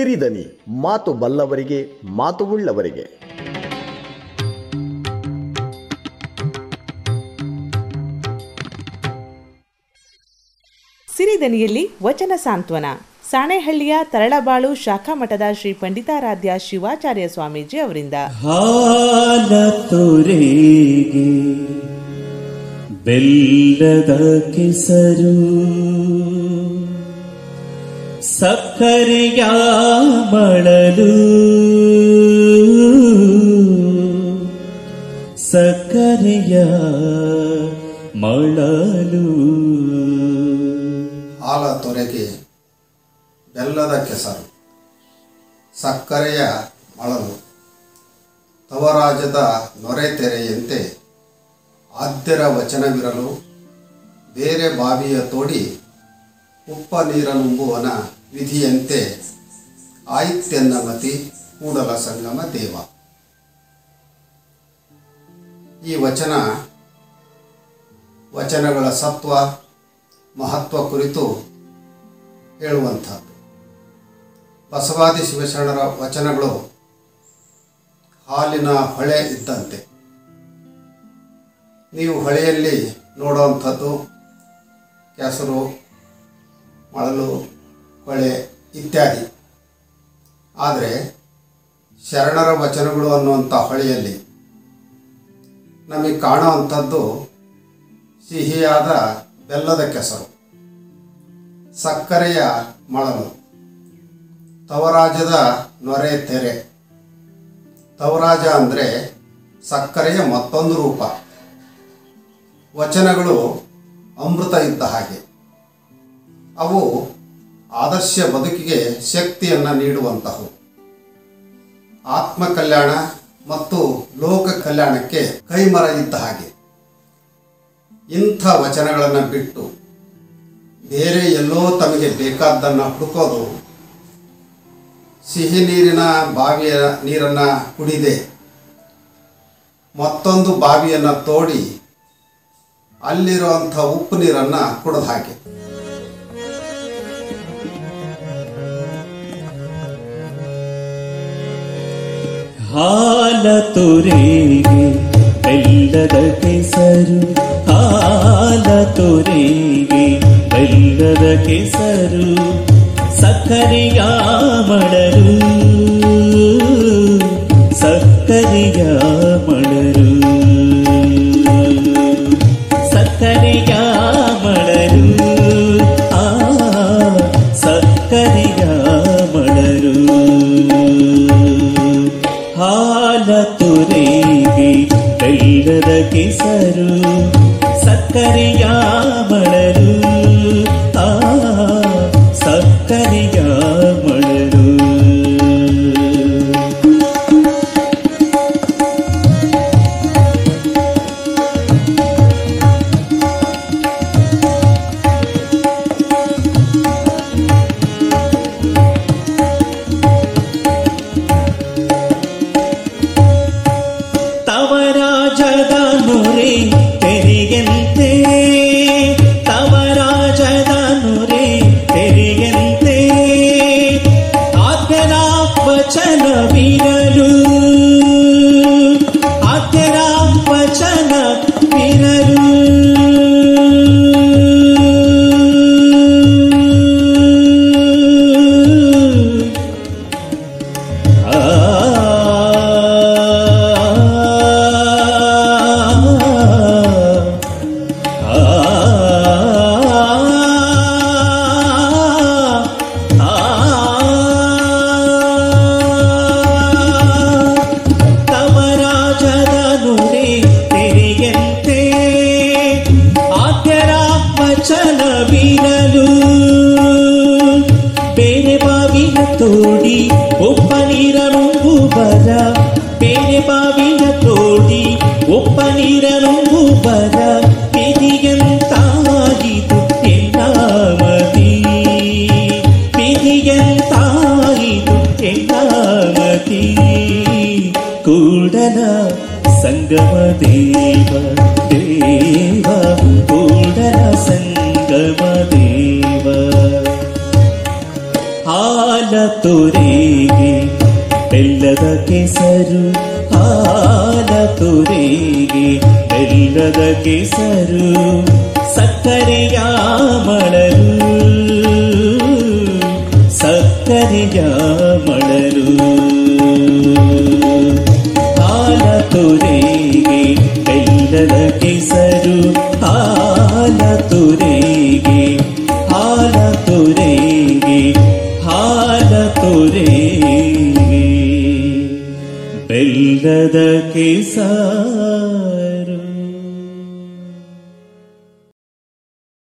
ಸಿರಿದನಿ ಮಾತು ಬಲ್ಲವರಿಗೆ ಮಾತು ಉಳ್ಳವರಿಗೆ. ಸಿರಿದನಿಯಲ್ಲಿ ವಚನ ಸಾಂತ್ವನ. ಸಾಣೆಹಳ್ಳಿಯ ತರಳಬಾಳು ಶಾಖಾ ಮಠದ ಶ್ರೀ ಪಂಡಿತಾರಾಧ್ಯ ಶಿವಾಚಾರ್ಯ ಸ್ವಾಮೀಜಿ ಅವರಿಂದ. ಹಾಲ ತೊರೆಗೆ ಬೆಲ್ಲದ ಕೆಸರು. ಸಕ್ಕರೆಯ ಮಳಲು ಸಕ್ಕರೆಯ ಮಳಲು. ಹಾಲ ತೊರೆಗೆ ಬೆಲ್ಲದ ಕೆಸರು. ಸಕ್ಕರೆಯ ಮಳಲು. ತವರಾಜದ ನೊರೆತೆರೆಯಂತೆ ಆದ್ಯರ ವಚನವಿರಲು ಬೇರೆ ಬಾವಿಯ ತೋಡಿ ಉಪ್ಪ ನೀರನುಂಬುವನ ವಿಧಿಯಂತೆ ಆಯಿತ್ಯನ್ನ ಮತಿ ಕೂಡಲ ಸಂಗಮ ದೇವ. ಈ ವಚನ ವಚನಗಳ ಸತ್ವ, ಮಹತ್ವ ಕುರಿತು ಹೇಳುವಂಥದ್ದು. ಬಸವಾದಿ ಶಿವಶರಣರ ವಚನಗಳು ಹಾಲಿನ ಹೊಳೆ ಇದ್ದಂತೆ. ನೀವು ಹೊಳೆಯಲ್ಲಿ ನೋಡುವಂಥದ್ದು ಕೆಸರು ಮಳಲು ಕೊಳೆ ಇತ್ಯಾದಿ. ಆದರೆ ಶರಣರ ವಚನಗಳು ಅನ್ನುವಂಥ ಹೊಳೆಯಲ್ಲಿ ನಮಗೆ ಕಾಣುವಂಥದ್ದು ಸಿಹಿಯಾದ ಬೆಲ್ಲದ ಕೆಸರು, ಸಕ್ಕರೆಯ ಮಳಲು, ತವರಾಜದ ನೊರೆ ತೆರೆ. ತವರಾಜ ಅಂದರೆ ಸಕ್ಕರೆಯ ಮತ್ತೊಂದು ರೂಪ. ವಚನಗಳು ಅಮೃತ ಇದ್ದ ಹಾಗೆ. ಅವು ಆದರ್ಶ ಬದುಕಿಗೆ ಶಕ್ತಿಯನ್ನು ನೀಡುವಂತಹವು. ಆತ್ಮ ಕಲ್ಯಾಣ ಮತ್ತು ಲೋಕ ಕಲ್ಯಾಣಕ್ಕೆ ಕೈಮರ ಇದ್ದ ಹಾಗೆ. ಇಂಥ ವಚನಗಳನ್ನು ಬಿಟ್ಟು ಬೇರೆ ಎಲ್ಲೋ ತಮಗೆ ಬೇಕಾದ್ದನ್ನು ಹುಡುಕೋದು ಸಿಹಿ ನೀರಿನ ಬಾವಿಯ ನೀರನ್ನು ಕುಡಿದೆ. ಮತ್ತೊಂದು ಬಾವಿಯನ್ನು ತೋಡಿ ಅಲ್ಲಿರುವಂಥ ಉಪ್ಪು ನೀರನ್ನು ಕುಡಿದ ಹಾಗೆ. ಹಾಲ ತೊರೆಗೆ, ಬೆಲ್ಲದ ಕೆಸರು, ಹಾಲ ತೊರೆಗೆ, ಬೆಲ್ಲದ ಕೆಸರು ಸಕ್ಕರೆಯ ಮಳರು ಸಕ್ಕರೆಯ ಮಳರು ಸಕ್ಕರೆಯ ಮಳರು ಆ ಸಕ್ಕರೆಯ ಬೆಲ್ಲದ ಕೆಸರು ಸಕ್ಕರೆಯ ಮಳರು ವಚನವಿರಲು ಬೇರೆ ಬಾವಿನ ತೋಡಿ ಒಬ್ಬ ನೀರನುಂಬು ಬರ ಬೇರೆ ಬಾವಿನ ತೋಡಿ ಒಬ್ಬ ನೀರನುಂಬು ಬರ ವಿಧಿಯಂತಾಯಿತು ಎನ್ನಾಮತಿ ವಿಧಿಯಂತಾಯಿತು ಎನ್ನಾಮತಿ ಕೂಡಲ ಸಂಗಮ ದೇವ ದೇವ ಹಾಲ ತುರಿಗೆ, ಬೆಲ್ಲದ ಕೆಸರು ಹಾಲ ತುರಿಗೆ, ಬೆಲ್ಲದ ಕೆಸರು ಸಕ್ಕರೆಯ ಮಳಲು ಸಕ್ಕರೆಯ ಮಳಲು ಹಾಲ ತುರಿಗೆ, ಬೆಲ್ಲದ ಕೆಸರು ಹಾಲ ತುರಿಗೆ ಬೆಲ್ಲದ ಕೆಸರು